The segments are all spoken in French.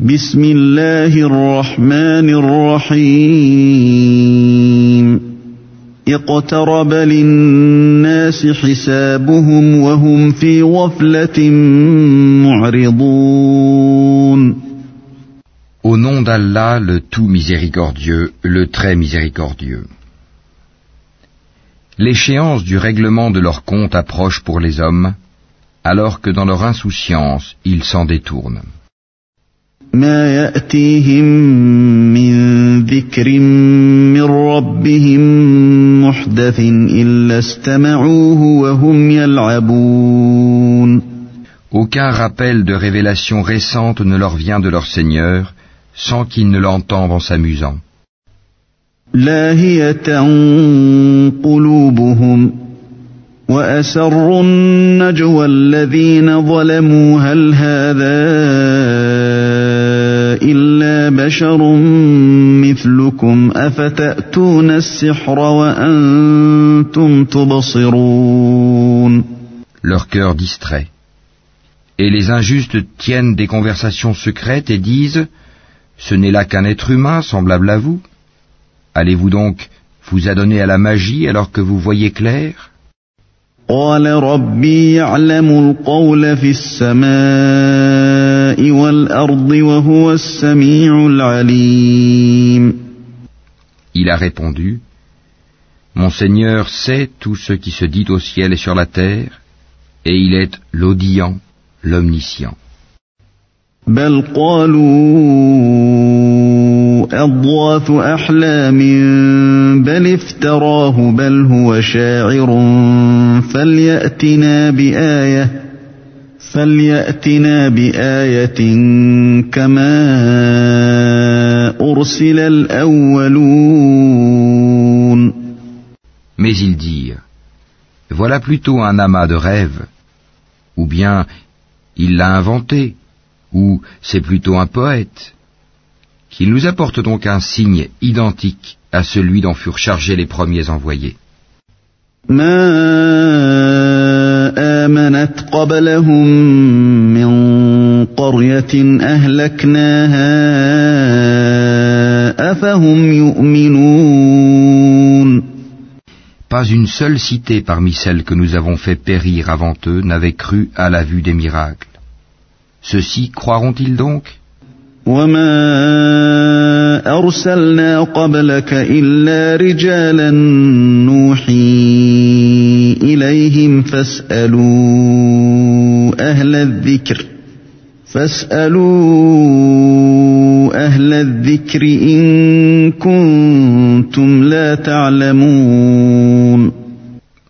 بسم الله الرحمن الرحيم اقترب للناس حسابهم وهم في غفلة معرضون Au nom d'Allah, le tout miséricordieux, le très miséricordieux. L'échéance du règlement de leur compte approche pour les hommes, alors que dans leur insouciance, ils s'en détournent. ما يأتيهم من ذكر من ربهم محدث إلا استمعوه وهم يلعبون Aucun rappel de révélation récente ne leur vient de leur Seigneur sans qu'ils ne l'entendent en s'amusant. لاهية قلوبهم وأسروا النجوى الذين ظلموا هل هذا إلا بشر مثلكم أفتأتون السحر وأنتم تبصرون Leur cœur distrait. Et les injustes tiennent des conversations secrètes et disent Ce n'est là qu'un être humain semblable à vous. Allez-vous donc vous adonner à la magie alors que vous voyez clair قال ربي يعلم القول في السماء والأرض وهو السميع العليم Il a répondu Mon Seigneur sait tout ce qui se dit au ciel et sur la terre, et il est l'audient, l'omniscient. بل قالوا أضواث أحلام بل افتراه بل هو شاعر فليأتنا بآية فليأتنا بآية كما أرسل الأولون Mais ils dirent Voilà plutôt un amas de rêves, ou bien il l'a inventé, ou c'est plutôt un poète. qu'il nous apporte donc un signe identique à celui dont furent chargés les premiers envoyés. Pas une seule cité parmi celles que nous avons fait périr avant eux n'avait cru à la vue des miracles. Ceux-ci croiront-ils donc وما أرسلنا قبلك إلا رجالا نوحي إليهم فاسألوا أهل الذكر فاسألوا أهل الذكر إن كنتم لا تعلمون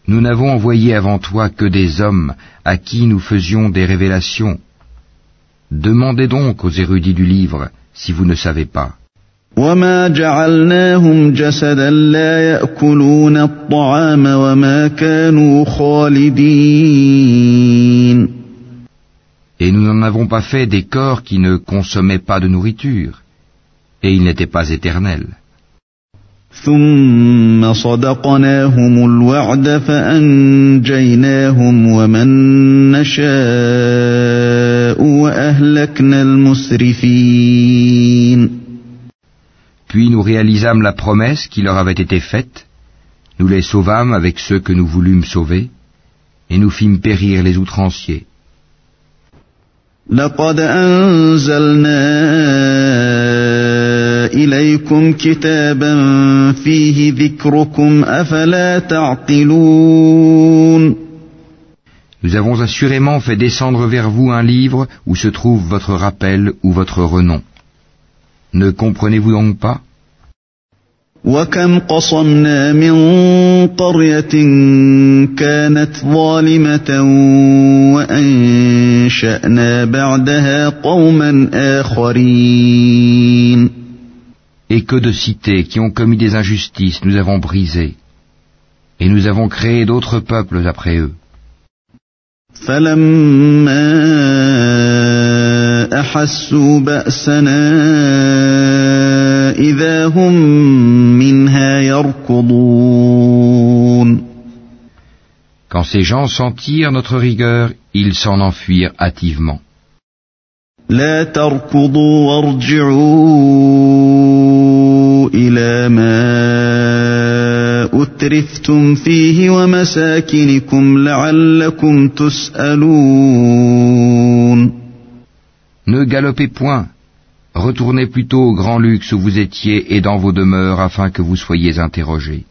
Nous n'avons envoyé avant toi que des hommes à qui nous faisions des révélations. Demandez donc aux érudits du livre si vous ne savez pas. وما جعلناهم جسدا لا يأكلون الطعام وما كانوا خالدين Et nous n'en avons pas fait des corps qui ne consommaient pas de nourriture, et ils n'étaient pas éternels. ثم صدقناهم الوعد فأنجيناهم ومن نشاء وأهلكنا المسرفين Puis nous réalisâmes la promesse qui leur avait été faite, nous les sauvâmes avec ceux que nous voulûmes sauver, et nous fîmes périr les outranciers. لقد أنزلنا إليكم كتابا فيه ذكركم أفلا تعقلون Nous avons assurément fait descendre vers vous un livre où se trouve votre rappel ou votre renom. Ne comprenez-vous donc pas وكم قصمنا من قرية كانت ظالمة وأنشأنا بعدها قوما آخرين Et que de cités qui ont commis des injustices nous avons brisées, et nous avons créé d'autres peuples après eux. Quand ces gens sentirent notre rigueur, ils s'en enfuirent hâtivement. لا تركضوا وارجعوا إلى ما أترفتم فيه ومساكنكم لعلكم تسألون Ne galopez point, retournez plutôt au grand luxe où vous étiez et dans vos demeures afin que vous soyez interrogés.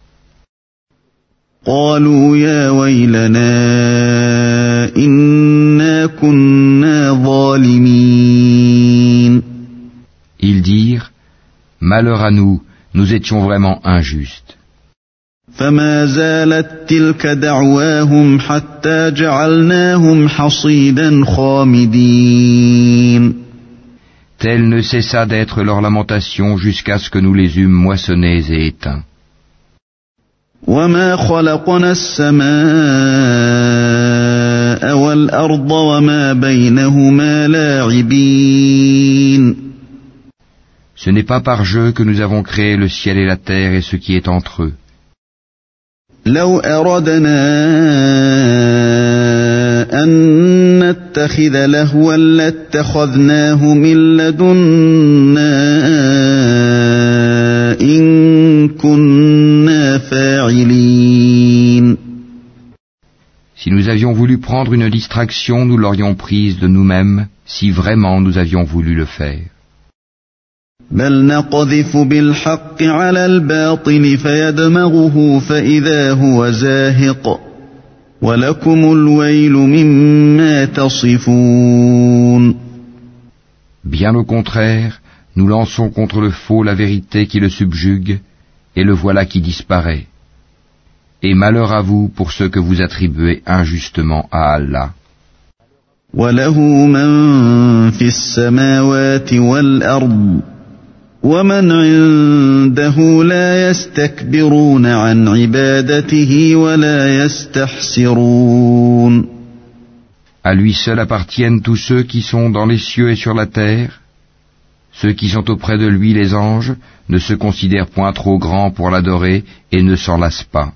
قالوا يا ويلنا إنا كنا ظالمين Ils dirent, Malheur à nous, nous étions vraiment injustes. فما زالت تلك دعواهم حتى جعلناهم حصيدا خامدين Telle ne cessa d'être leur lamentation jusqu'à ce que nous les eûmes moissonnés et éteints. وما خلقنا السماء والأرض وما بينهما لاعبين Ce n'est pas par jeu que nous avons créé le ciel et la terre et ce qui est entre eux. لو أردنا أن نتخذ لهوا لاتخذناه من لدنا إن كنا فاعلين Si nous avions voulu prendre une distraction, nous l'aurions prise de nous-mêmes, si vraiment nous avions voulu le faire. بل نقذف بالحق على الباطل فيدمغه فإذا هو زاهق ولكم الويل مما تصفون Bien au contraire, nous lançons contre le faux la vérité qui le subjugue, et le voilà qui disparaît. Et malheur à vous pour ce que vous attribuez injustement à Allah. وله من في السماوات والأرض ومن عنده لا يستكبرون عن عبادته ولا يستحسرون À lui seul appartiennent tous ceux qui sont dans les cieux et sur la terre. Ceux qui sont auprès de lui, les anges, ne se considèrent point trop grands pour l'adorer et ne s'en lassent pas.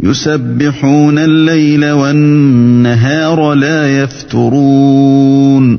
يسبحون الليل والنهار لا يفترون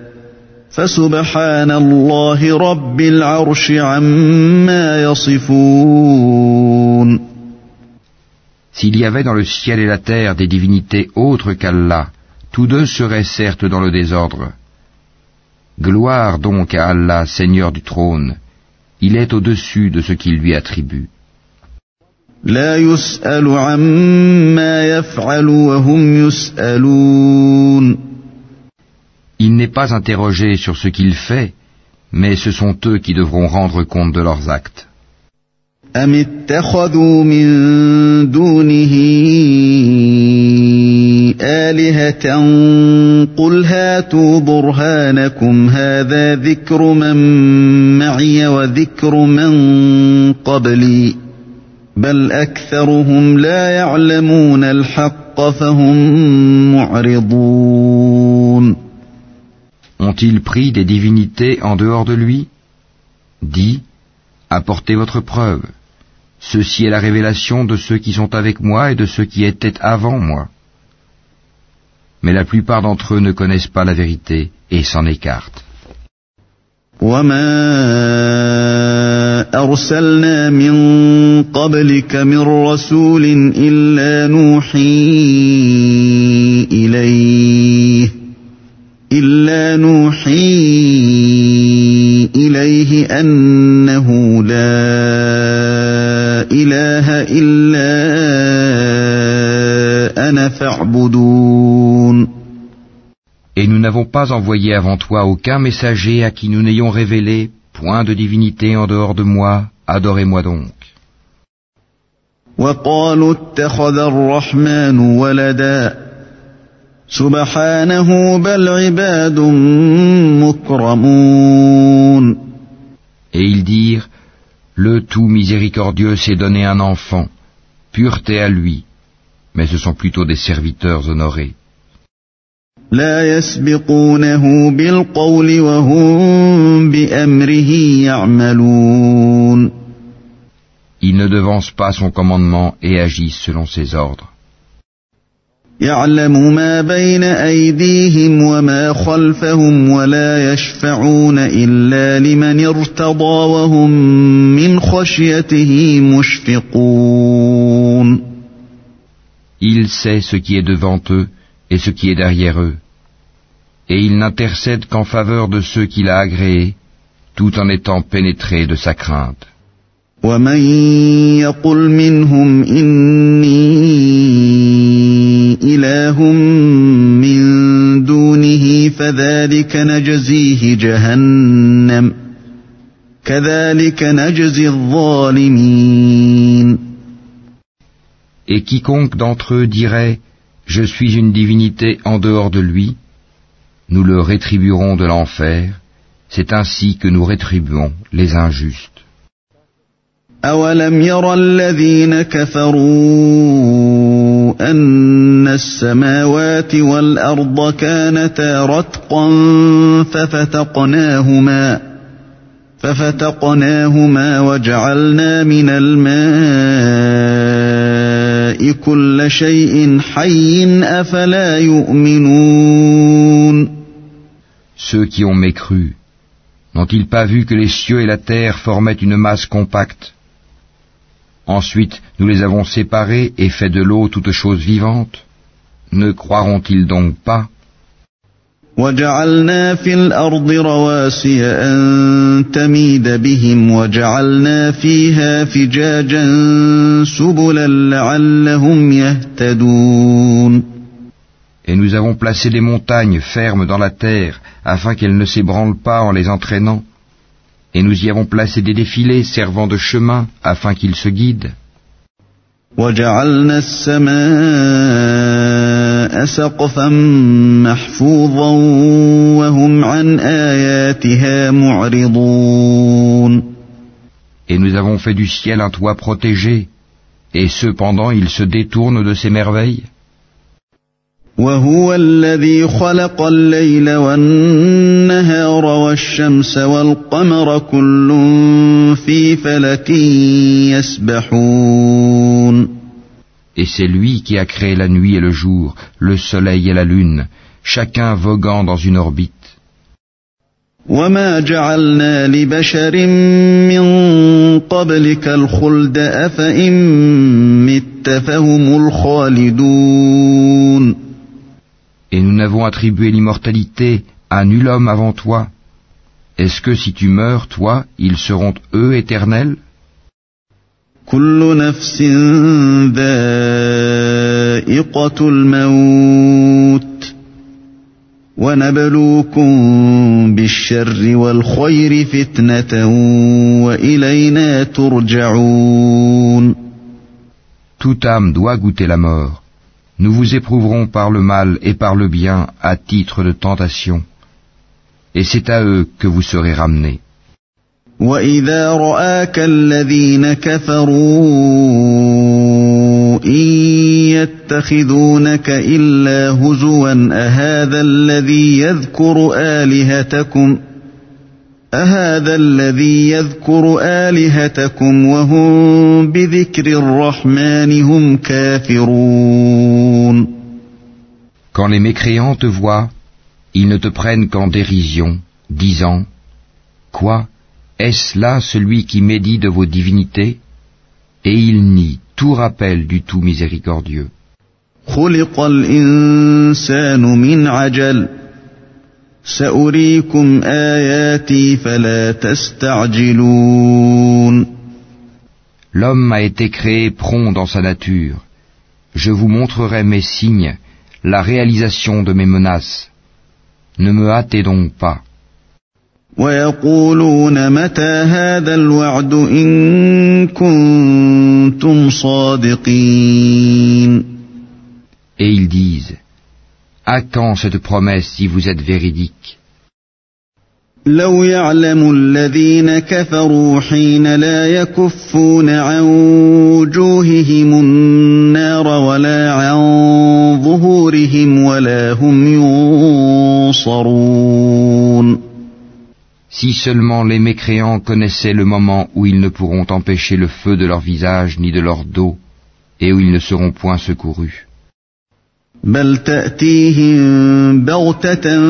فسبحان الله رب العرش عما يصفون S'il y avait dans le ciel et la terre des divinités autres qu'Allah, tous deux seraient certes dans le désordre. Gloire donc à Allah, Seigneur du trône. Il est au-dessus de ce qu'il lui attribue. Il n'est pas interrogé sur ce qu'il fait, mais ce sont eux qui devront rendre compte de leurs actes. أم اتخذوا من دونه آلهة قل هاتوا برهانكم هذا ذكر من معي وذكر من قبلي بل أكثرهم لا يعلمون الحق فهم معرضون Ont-ils pris des divinités en dehors de lui? Dis, apportez votre preuve. Ceci est la révélation de ceux qui sont avec moi et de ceux qui étaient avant moi. Mais la plupart d'entre eux ne connaissent pas la vérité et s'en écartent. إلا نوحي إليه أنه لا إله إلا أنا فاعبدون Et nous n'avons pas envoyé avant toi aucun messager à qui nous n'ayons révélé point de divinité en dehors de moi, adorez-moi donc. وقالوا اتخذ الرحمن ولدا Et ils dirent, le tout miséricordieux s'est donné un enfant, pureté à lui, mais ce sont plutôt des serviteurs honorés. Ils ne devancent pas son commandement et agissent selon ses ordres. يعلم ما بين أيديهم وما خلفهم ولا يشفعون إلا لمن ارتضى وهم من خشيته مشفقون Il sait ce qui est devant eux et ce qui est derrière eux. Et il n'intercède qu'en faveur de ceux qu'il a agréés, tout en étant pénétré de sa crainte. ومن يقل منهم إني إله من دونه فذلك نجزيه جهنم كذلك نجزي الظالمين Et quiconque d'entre eux dirait Je suis une divinité en dehors de lui, nous le rétribuerons de l'enfer, c'est ainsi que nous rétribuons les injustes. أولم ير الذين كفروا أن السماوات والأرض كانتا رتقا ففتقناهما ففتقناهما وجعلنا من الماء كل شيء حي أفلا يؤمنون Ceux qui ont mécru, n'ont-ils pas vu que les cieux et la terre formaient une masse compacte Ensuite, nous les avons séparés et fait de l'eau toute chose vivante. Ne croiront-ils donc pas وجعلنا في الأرض رواسي أن تميد بهم وجعلنا فيها فجاجا سبلا لعلهم يهتدون Et nous avons placé des montagnes fermes dans la terre afin qu'elles ne s'ébranlent pas en les entraînant. et nous y avons placé des défilés servant de chemin afin qu'ils se guident. Et nous avons fait du ciel un toit protégé, et cependant ils se détournent de ses merveilles. وهو الذي خلق الليل والنهار والشمس والقمر كل في فلك يسبحون Et c'est lui qui a créé la nuit et le jour, le soleil et la lune, chacun voguant dans une orbite. وما جعلنا لبشر من قبلك الخلد أفإن مت فهم الخالدون et nous n'avons attribué l'immortalité à nul homme avant toi. Est-ce que si tu meurs, toi, ils seront eux éternels? Toute âme doit goûter la mort. Nous vous éprouverons par le mal et par le bien à titre de tentation. Et c'est à eux que vous serez ramenés. وإذا رآك الذين كفروا إن يتخذونك إلا هزوا أهذا الذي يذكر آلهتكم أهذا الذي يذكر آلهتكم وهم بذكر الرحمن هم كافرون Quand les mécréants te voient, ils ne te prennent qu'en dérision, disant Quoi Est-ce là celui qui médit de vos divinités Et ils nient tout rappel du tout miséricordieux. خلق الإنسان من عجل سأريكم آياتي فلا تستعجلون L'homme a été créé prompt dans sa nature. Je vous montrerai mes signes, la réalisation de mes menaces. Ne me hâtez donc pas. ويقولون متى هذا الوعد إن كنتم صادقين Et ils disent À quand cette promesse si vous êtes véridique لو يعلم الذين كفروا حين لا يكفون عن وجوههم النار ولا عن ظهورهم ولا هم ينصرون Si seulement les mécréants connaissaient le moment où ils ne pourront empêcher le feu de leur visage ni de leur dos, et où ils ne seront point secourus. بل تأتيهم بغتة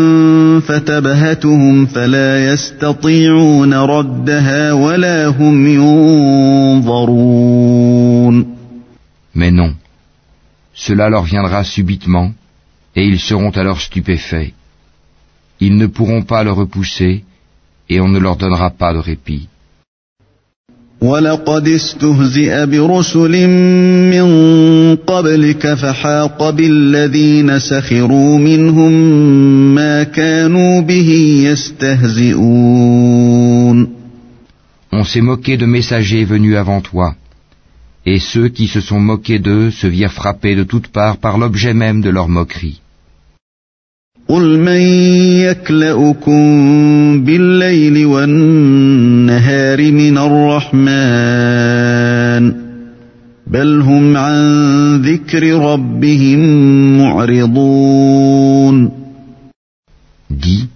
فتبهتهم فلا يستطيعون ردها ولا هم ينظرون Mais non, cela leur viendra subitement, et ils seront alors stupéfaits. Ils ne pourront pas le repousser, et on ne leur donnera pas de répit. ولقد استهزئ برسل من قبلك فحاق بالذين سخروا منهم ما كانوا به يستهزئون On s'est moqué de messagers venus avant toi, et ceux qui se sont moqués d'eux se virent frappés de toutes parts par l'objet même de leur moquerie. قل من يكلؤكم بالليل والنهار من الرحمن بل هم عن ذكر ربهم معرضون Dis,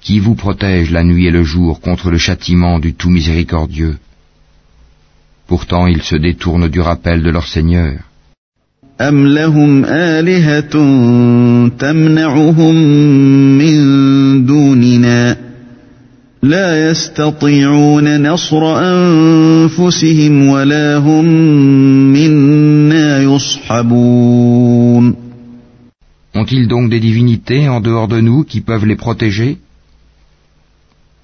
qui vous protège la nuit et le jour contre le châtiment du tout miséricordieux Pourtant ils se détournent du rappel de leur Seigneur. أم لهم آلهة تمنعهم من دوننا لا يستطيعون نصر أنفسهم ولا هم منا يصحبون Ont-ils donc des divinités en dehors de nous qui peuvent les protéger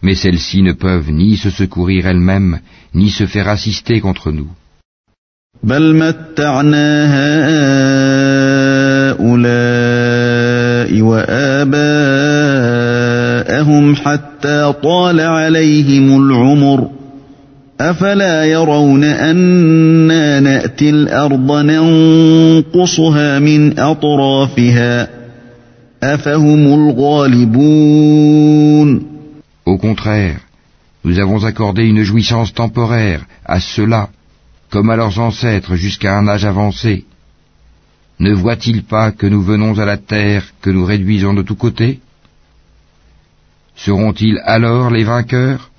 Mais celles-ci ne peuvent ni se secourir elles-mêmes, ni se faire assister contre nous. بل متعنا هؤلاء وآباءهم حتى طال عليهم العمر أفلا يرون أنا نأتي الأرض ننقصها من أطرافها أفهم الغالبون Au contraire, nous avons accordé une jouissance temporaire à ceux-là comme à leurs ancêtres jusqu'à un âge avancé. Ne voient-ils pas que nous venons à la terre, que nous réduisons de tous côtés Seront-ils alors les vainqueurs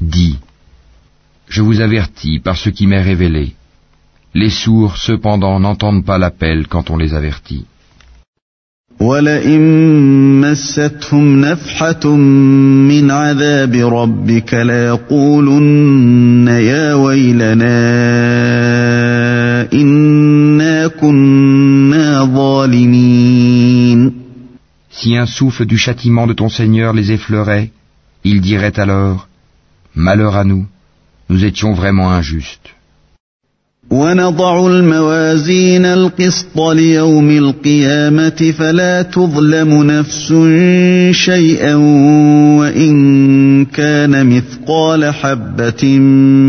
Dis, je vous avertis par ce qui m'est révélé. Les sourds, cependant, n'entendent pas l'appel quand on les avertit. Si un souffle du châtiment de ton Seigneur les effleurait, ils diraient alors Malheur à nous, nous étions vraiment injustes. ونضع الموازين القسط ليوم القيامة فلا تظلم نفس شيئا وإن كان مثقال حبة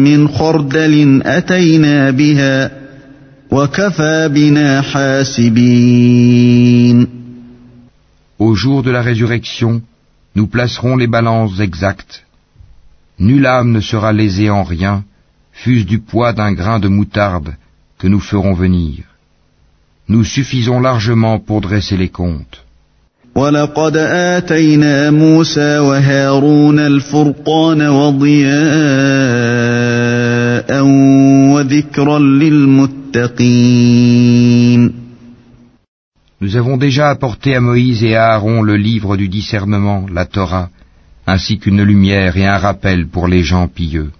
من خردل أتينا بها وكفى بنا حاسبين. Au jour de la résurrection, nous placerons les balances exactes. Nulle âme ne sera lésée en rien, fût-ce du poids d'un grain de moutarde que nous ferons venir. Nous suffisons largement pour dresser les comptes. Nous avons déjà apporté à Moïse et à Aaron le livre du discernement, la Torah, ainsi qu'une lumière et un rappel pour les gens pieux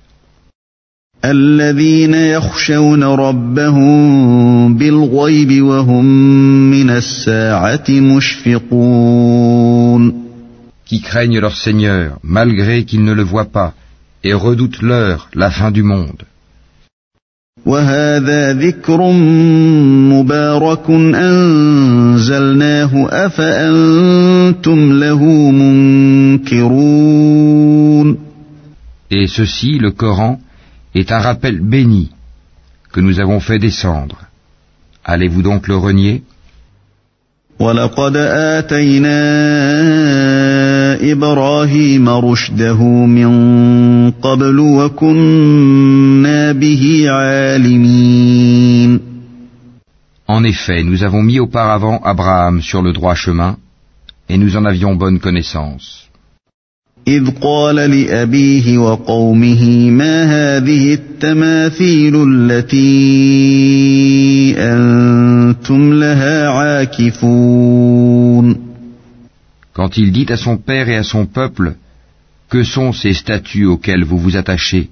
Qui craignent leur Seigneur, malgré qu'ils ne le voient pas, et redoutent l'heure, la fin du monde. وهذا ذكر مبارك أنزلناه أفأنتم له منكرون Et ceci, le Coran, est un rappel béni que nous avons fait descendre. Allez-vous donc le renier? En effet, nous avons mis auparavant Abraham sur le droit chemin, et nous en avions bonne connaissance. إذ قال لأبيه وقومه ما هذه التماثيل التي أنتم لها عاكفون Quand il dit à son père et à son peuple, Que sont ces statues auxquelles vous vous attachez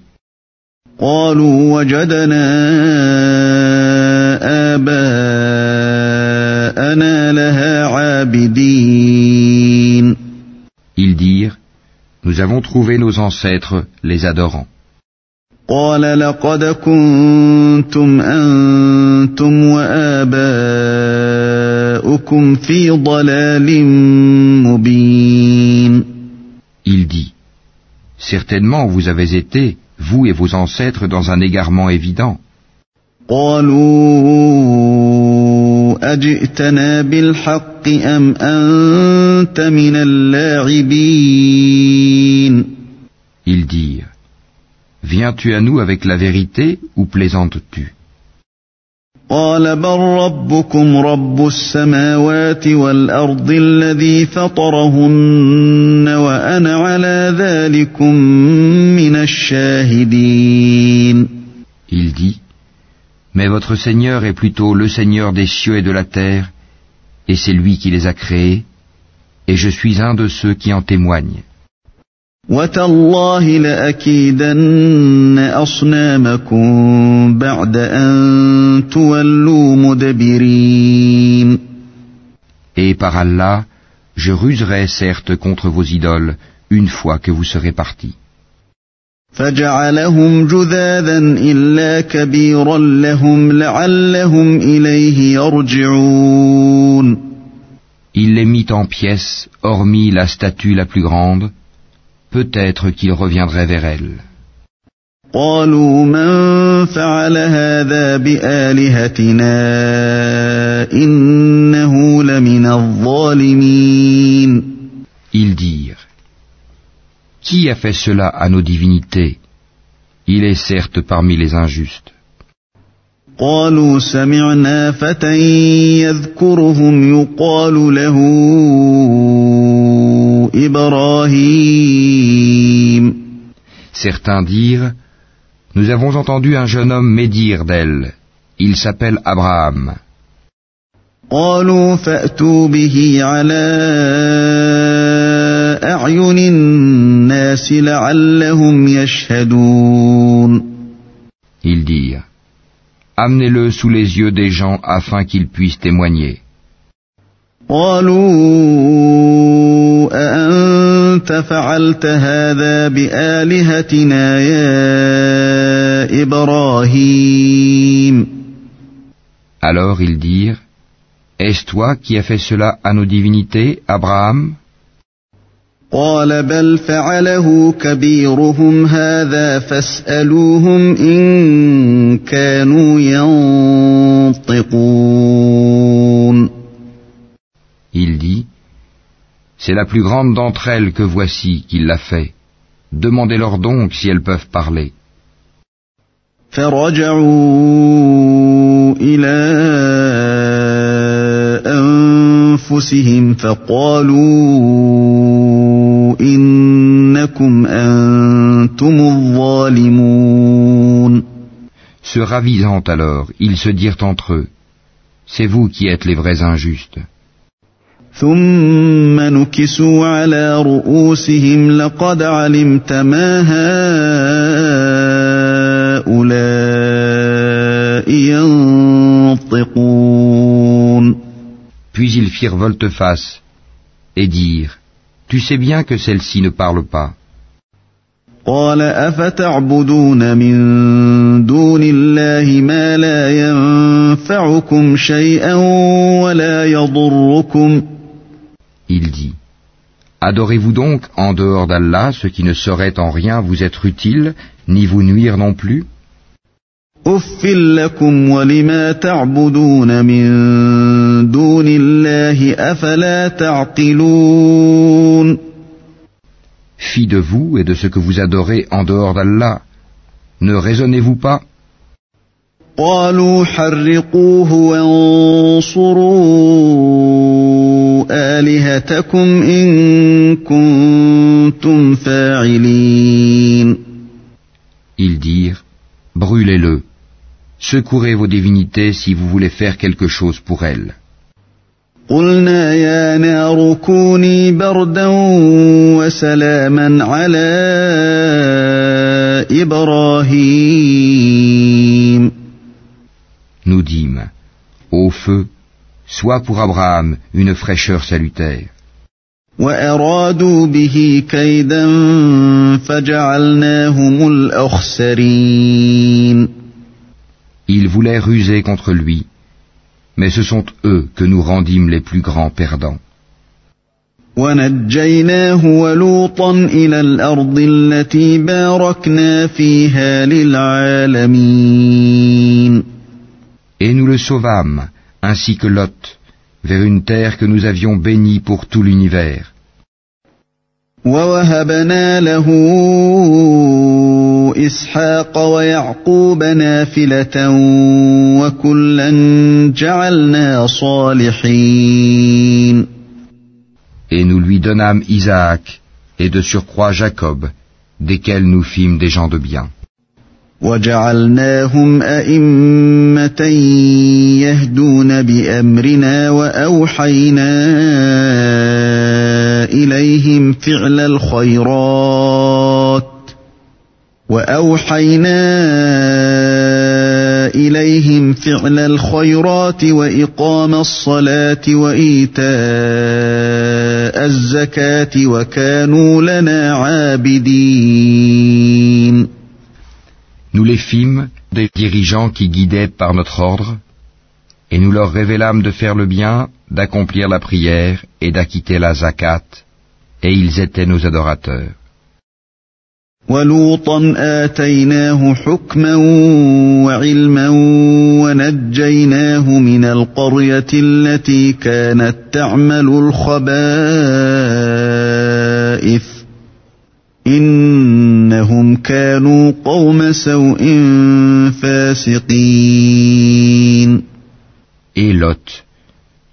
قالوا وجدنا آباءنا لها عابدين Nous avons trouvé nos ancêtres les adorant. قال لقد كنتم أنتم وآباؤكم في ضلال مبين Il dit, Certainement vous avez été, vous et vos ancêtres, dans un égarement évident. قالوا أجئتنا بالحق أم أنت من اللاعبين؟ Ils dirent, Viens-tu à nous avec la vérité ou plaisantes-tu? قال بل ربكم رب السماوات والأرض الذي فطرهن وأنا على ذلكم من الشاهدين. Il dit, Mais votre Seigneur est plutôt le Seigneur des cieux et de la terre, et c'est lui qui les a créés, et je suis un de ceux qui en témoignent. Et par Allah, je ruserai certes contre vos idoles une fois que vous serez partis. فجعلهم جذاذا إلا كبيرا لهم لعلهم إليه يرجعون Il les mit en pièces, hormis la statue la plus grande, peut-être qu'ils reviendraient vers elle. قالوا من فعل هذا بآلهتنا إنه لمن الظالمين Qui a fait cela à nos divinités Il est certes parmi les injustes. قالوا سمعنا فتى يذكرهم يقال له إبراهيم Certains dirent, Nous avons entendu un jeune homme médire d'elle. Il s'appelle Abraham. قالوا فأتوا به على أعين الناس لعلهم يشهدون Ils dirent, Amenez-le sous les yeux des gens afin qu'ils puissent témoigner. قالوا أأنت فعلت هذا بآلهتنا يا إبراهيم Alors ils dirent, Est-ce toi qui as fait cela à nos divinités, Abraham قال بل فعله كبيرهم هذا فاسألوهم إن كانوا ينطقون Il dit, C'est la plus grande d'entre elles que voici qui l'a fait. Demandez-leur donc si elles peuvent parler. فرجعوا إلى أنفسهم فقالوا Se ravisant alors, ils se dirent entre eux, C'est vous qui êtes les vrais injustes. ثم نكسوا على رؤوسهم لقد علمت ما هؤلاء ينطقون Puis ils firent volte-face et dirent, Tu sais bien que celle-ci ne parle pas. قال أفتعبدون من دون الله ما لا ينفعكم شيئا ولا يضركم Il dit Adorez-vous donc en dehors d'Allah ce qui ne saurait en rien vous être utile, ni vous nuire non plus أف لكم ولما تعبدون من دون الله أفلا تعقلون de vous et de ce que vous adorez en dehors d'Allah. Ne raisonnez-vous pas Ils dirent, brûlez-le, secourez vos divinités si vous voulez faire quelque chose pour elles. قلنا يا نار كوني بردا وسلاما على إبراهيم Nous dîmes Au feu, soit pour Abraham une fraîcheur salutaire. وأرادوا به كيدا فجعلناهم الأخسرين Ils voulaient ruser contre lui, mais ce sont eux que nous rendîmes les plus grands perdants. Et nous le sauvâmes, ainsi que Lot, vers une terre que nous avions bénie pour tout l'univers. إسحاق ويعقوب نافلة وكلا جعلنا صالحين Et nous lui donnâmes Isaac, et de surcroît Jacob, desquels nous fîmes des gens de bien. وجعلناهم أئمة يهدون بأمرنا وأوحينا إليهم فعل الخيرات وأوحينا إليهم فعل الخيرات وإقام الصلاة وإيتاء الزكاة وكانوا لنا عابدين Nous les fîmes des dirigeants qui guidaient par notre ordre, et nous leur révélâmes de faire le bien, d'accomplir la prière et d'acquitter la zakat, et ils étaient nos adorateurs. ولوطا آتيناه حكما وعلما ونجيناه من القرية التي كانت تعمل الخبائث. إنهم كانوا قوم سوء فاسقين. Et Lot,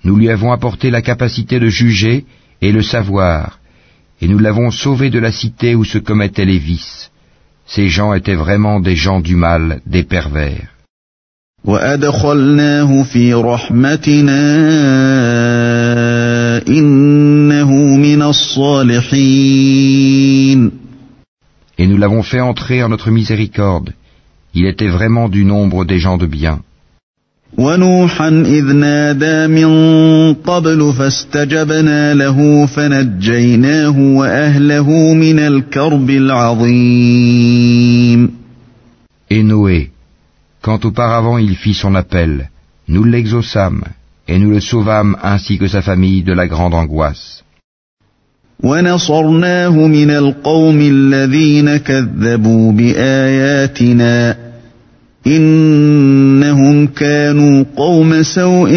nous lui avons apporté la capacité de juger et le savoir, et nous l'avons sauvé de la cité où se commettaient les vices. Ces gens étaient vraiment des gens du mal, des pervers. Et nous l'avons fait entrer en notre miséricorde. Il était vraiment du nombre des gens de bien. ونوحا إذ نادى من قبل فاستجبنا له فنجيناه وأهله من الكرب العظيم Et Noé, quand auparavant il fit son appel, nous l'exaucâmes, et nous le sauvâmes ainsi que sa famille de la grande angoisse. ونصرناه من القوم الذين كذبوا بآياتنا إنهم كانوا قوم سوء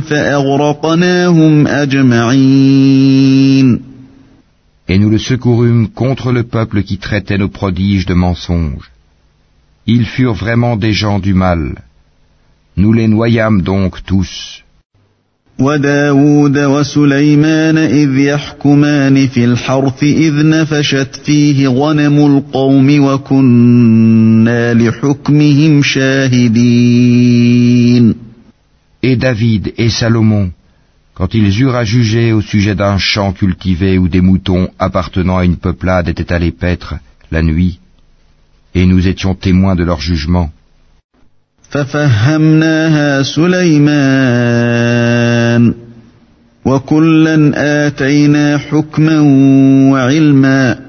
فأغرقناهم أجمعين Et nous le secourûmes contre le peuple qui traitait nos prodiges de mensonges. Ils furent vraiment des gens du mal. Nous les noyâmes donc tous. وداود وسليمان إذ يحكمان في الحرث إذ نفشت فيه غنم القوم وكنا لحكمهم شاهدين Et David et Salomon, quand ils eurent à juger au sujet d'un champ cultivé où des moutons appartenant à une peuplade étaient allés paître la nuit, et nous étions témoins de leur jugement, ففهمناها سليمان وكلا آتينا حكما وعلما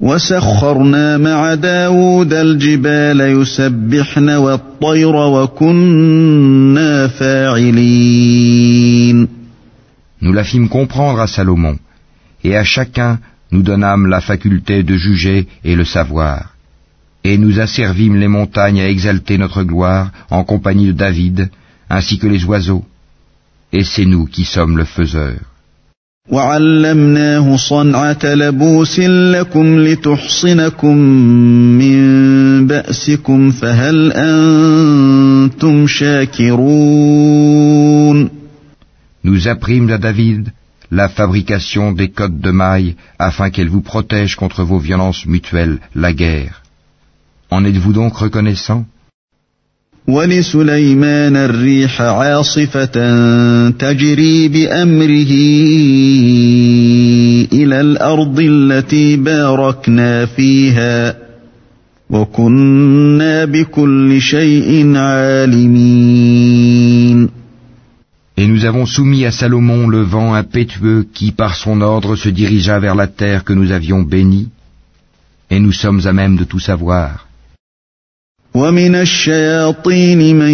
وسخرنا مع داود الجبال يسبحن والطير وكنا فاعلين Nous la fîmes comprendre à Salomon, et à chacun nous donnâmes la faculté de juger et le savoir. Et nous asservîmes les montagnes à exalter notre gloire en compagnie de David, ainsi que les oiseaux. Et c'est nous qui sommes le faiseur. وعلمناه صنعة لبوس لكم لتحصنكم من بأسكم فهل أنتم شاكرون Nous apprîmes à David la fabrication des cottes de mailles afin qu'elles vous protègent contre vos violences mutuelles, la guerre. En êtes-vous donc reconnaissant ولسليمان الريح عاصفة تجري بأمره إلى الأرض التي باركنا فيها وكنا بكل شيء عالمين Et nous avons soumis à Salomon le vent impétueux qui par son ordre se dirigea vers la terre que nous avions bénie, et nous sommes à même de tout savoir. ومن الشياطين من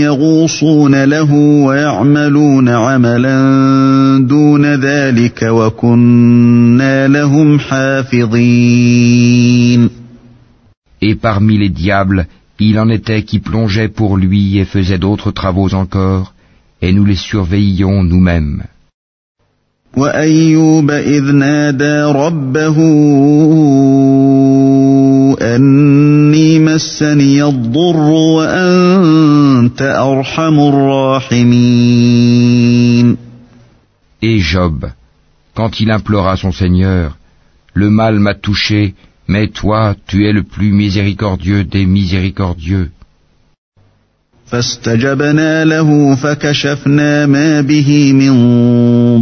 يغوصون له ويعملون عملا دون ذلك وكنا لهم حافظين Et parmi les diables, il en était qui plongeaient pour lui et faisaient d'autres travaux encore, et nous les surveillions nous-mêmes. وأيوب إذ نادى ربه أني مسني الضر وأنت أرحم الراحمين Et Job, quand il implora son Seigneur, le mal m'a touché, mais toi, tu es le plus miséricordieux des miséricordieux. فاستجبنا له فكشفنا ما به من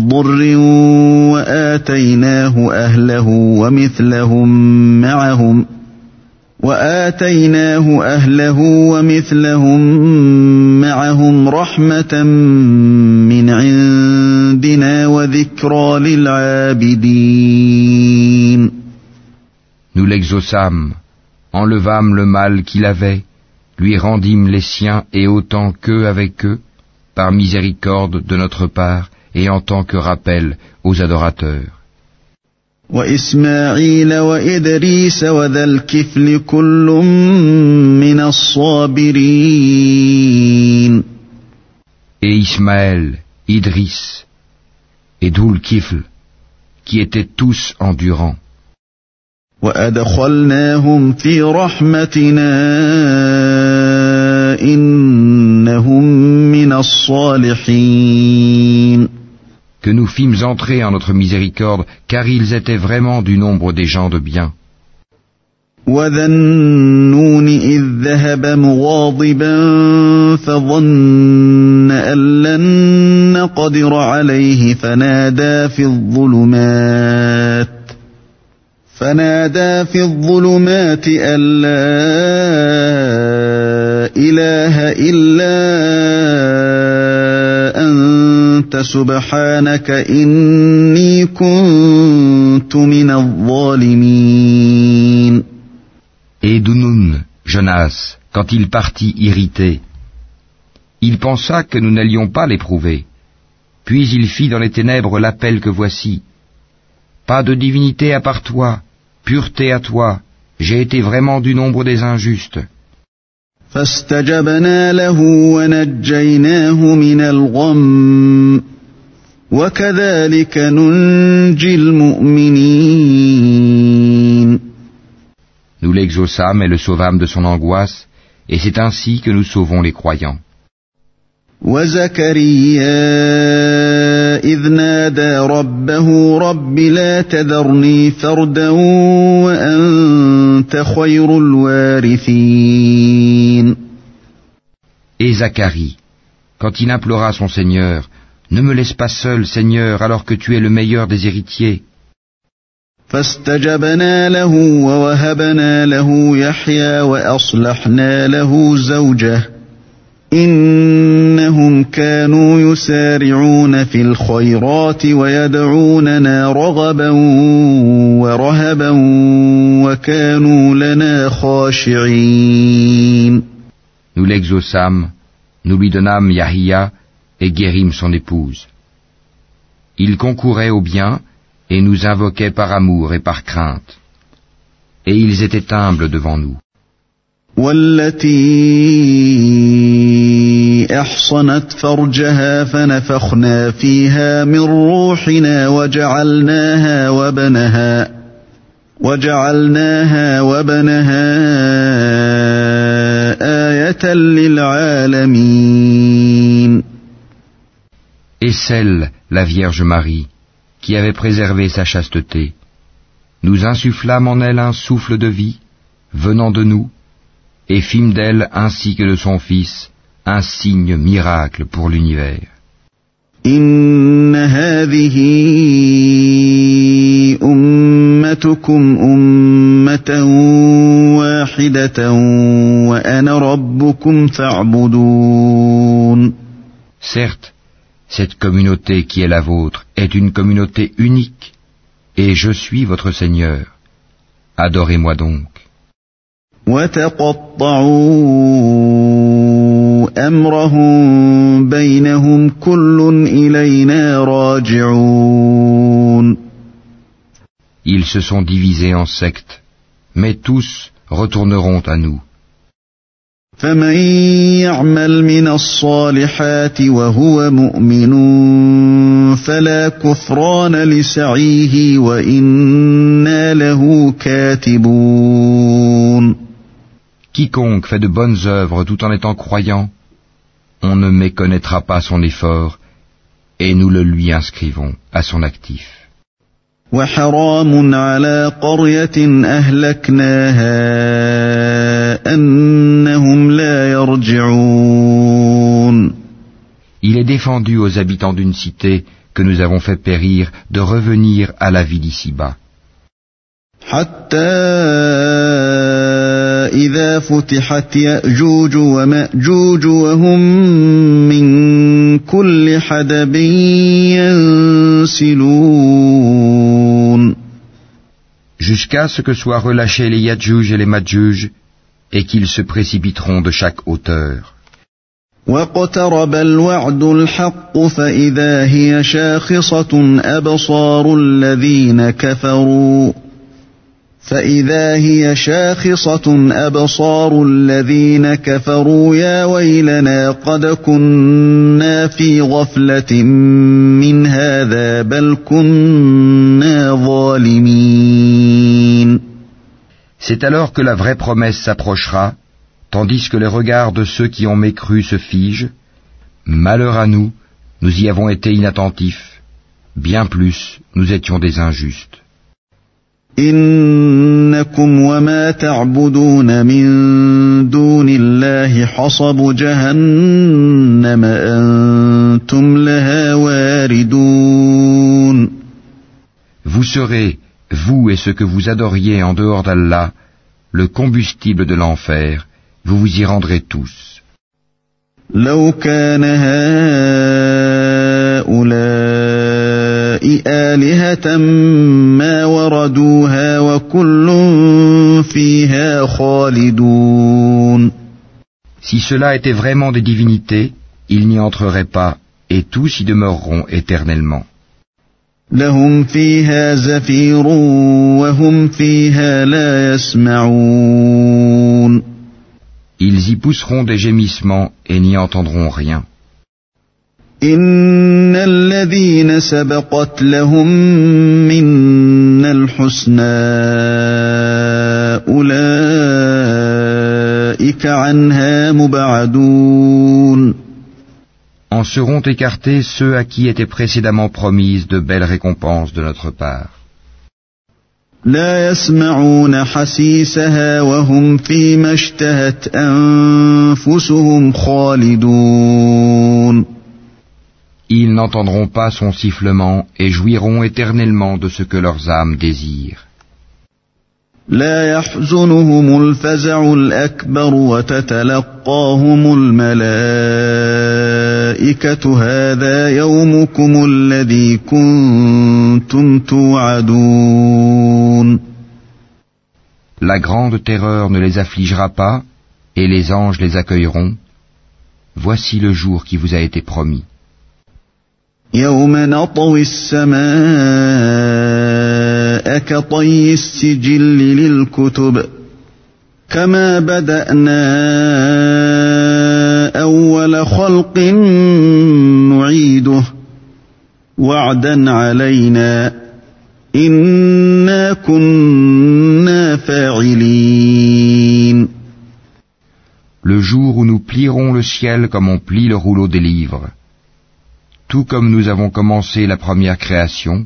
ضر وآتيناه أهله ومثلهم معهم وآتيناه أهله ومثلهم معهم رحمة من عندنا وذكرى للعابدين Nous l'exaucâmes, enlevâmes le mal qu'il avait, lui rendîmes les siens et autant qu'eux avec eux, par miséricorde de notre part et en tant que rappel aux adorateurs. وإسماعيل وإدريس وذا الكفل كل من الصابرين Et Ismaël, Idris et Dhul-Kifl, qui étaient tous endurants. وأدخلناهم في رحمتنا إنهم من الصالحين que nous fîmes entrer en notre miséricorde, car ils étaient vraiment du nombre des gens de bien. وذا النون إذ ذهب مغاضبا فظن أن لن نقدر عليه فنادى في الظلمات فنادى في الظلمات أن لا إله إلا أنت سبحانك إني كنت من الظالمين Et Dounoun, Jonas, quand il partit irrité, il pensa que nous n'allions pas l'éprouver. Puis il fit dans les ténèbres l'appel que voici. Pas de divinité à part toi, pureté à toi, j'ai été vraiment du nombre des injustes. فاستجبنا له ونجيناه من الغم. وكذلك ننجي المؤمنين. Nous l'exaucâmes et le sauvâmes de son angoisse, et c'est ainsi que nous sauvons les croyants. وزكريا إذ نادى ربه رب لا تذرني فردا وأنت خير الوارثين. Zacharie, quand il implora son Seigneur, Ne me laisse pas seul, Seigneur, alors que tu es le meilleur des héritiers. فاستجبنا له ووهبنا له يحيى وأصلحنا له زوجه إنهم كانوا يسارعون في الخيرات ويدعوننا رغبا ورهبا وكانوا لنا خاشعين Nous l'exaucâmes, nous lui donnâmes Yahia et guérîmes son épouse. Il concourait au bien et nous invoquait par amour et par crainte. Et ils étaient humbles devant nous. والتي احصنت فرجها فنفخنا فيها من روحنا وجعلناها وبنها وجعلناها وبنها آية للعالمين Et celle, la Vierge Marie, qui avait préservé sa chasteté, nous insufflâmes en elle un souffle de vie, venant de nous, et fîmes d'elle ainsi que de son fils un signe miracle pour l'univers. إن هذه أمتكم أمة واحدة وأنا ربكم فاعبدون Certes, cette communauté qui est la vôtre est une communauté unique, et je suis votre Seigneur. Adorez-moi donc. وتقطعوا أمرهم بينهم كل إلينا راجعون Ils se sont divisés en sectes, mais tous retourneront à nous. فمن يعمل من الصالحات وهو مؤمن فلا كفران لسعيه وإنا له كاتبون Quiconque fait de bonnes œuvres tout en étant croyant, on ne méconnaîtra pas son effort, et nous le lui inscrivons à son actif. وحرام على قرية أهلكناها أنهم لا يرجعون Il est défendu aux habitants d'une cité que nous avons fait périr de revenir à la vie d'ici-bas. حتى إذا فتحت يأجوج ومأجوج وهم من كل حدب ينسلون Jusqu'à ce que soient relâchés les Yadjuj et les Madjuj, et qu'ils se précipiteront de chaque hauteur. واقترب الوعد الحق فإذا هي شاخصة أبصار الذين كفروا فإذا هي شاخصة أبصار الذين كفروا يا ويلنا قد كنا في غفلة من هذا بل كنا ظالمين C'est alors que la vraie promesse s'approchera, tandis que les regards de ceux qui ont mécru se figent. Malheur à nous, nous y avons été inattentifs. Bien plus, nous étions des injustes. إنكم وما تعبدون من دون الله حصب جهنم أنتم لها واردون Vous serez, vous et ce que vous adoriez en dehors d'Allah, le combustible de l'enfer, vous vous y rendrez tous. لو كان هؤلاء آلهة ما وردوها وكل فيها خالدون Si cela était vraiment des divinités, ils n'y entreraient pas, et tous y demeureront éternellement. لهم فيها زفير وهم فيها لا يسمعون Ils y pousseront des gémissements et n'y entendront rien. إن الذين سبقت لهم منا الحسنى أولئك عنها مبعدون En seront écartés ceux à qui étaient précédemment promises de belles récompenses de notre part. لا يسمعون حسيسها وهم فيما اشتهت أنفسهم خالدون Ils n'entendront pas son sifflement et jouiront éternellement de ce que leurs âmes désirent. لا يحزنهم الفزع الأكبر وتتلقاهم الملائكة هذا يومكم الذي كنتم توعدون La grande terreur ne les affligera pas, et les anges les accueilleront. Voici le jour qui vous a été promis. يوم نطوي السماء كطي السجل للكتب كما بدأنا أول خلق نعيده وعدا علينا إنا كنا فاعلين Le jour où nous plierons le ciel comme on plie le rouleau des livres. Tout comme nous avons commencé la première création,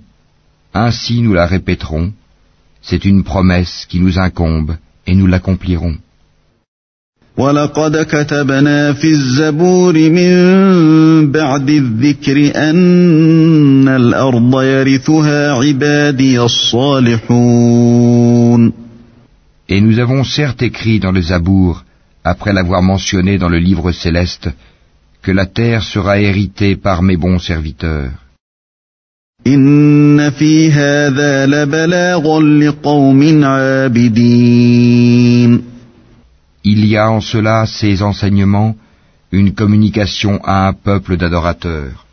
ainsi nous la répéterons, c'est une promesse qui nous incombe et nous l'accomplirons. Et nous avons certes écrit dans le Zabour, après l'avoir mentionné dans le livre céleste, que la terre sera héritée par mes bons serviteurs. Il y a en cela ces enseignements, une communication à un peuple d'adorateurs.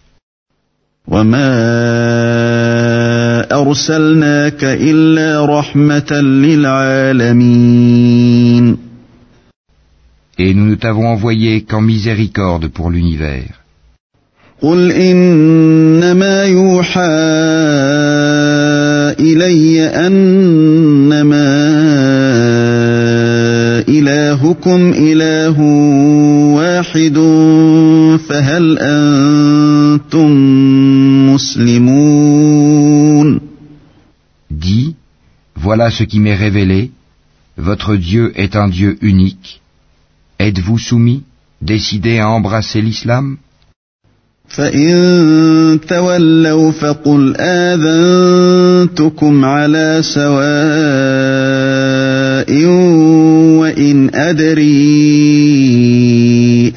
Et nous ne t'avons envoyé qu'en miséricorde pour l'univers. قل إنما يوحى إلي أنما إلهكم إله واحد فهل أنتم مسلمون Dis, voilà ce qui m'est révélé, votre Dieu est un Dieu unique. Êtes-vous soumis, décidé à embrasser l'islam فإن تولوا فقل آذنتكم على سواء وإن أدري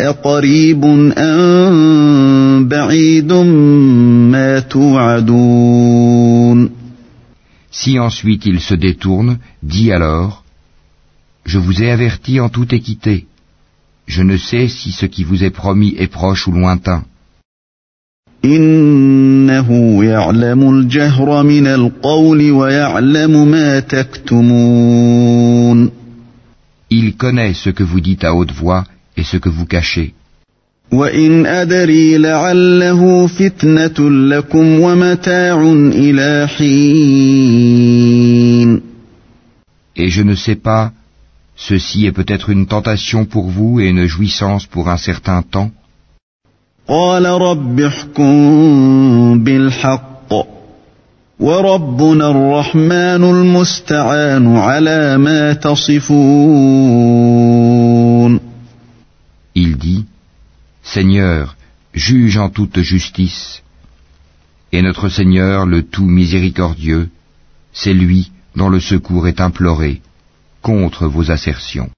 أقريب أم بعيد ما توعدون Si ensuite ils se détournent, dis alors, je vous ai averti en toute équité. je ne sais si ce qui vous est promis est proche ou lointain. Il connaît ce que vous dites à haute voix et ce que vous cachez. Et je ne sais pas, Ceci est peut-être une tentation pour vous et une jouissance pour un certain temps. Il dit, Seigneur, juge en toute justice, et notre Seigneur le tout miséricordieux, c'est lui dont le secours est imploré contre vos assertions.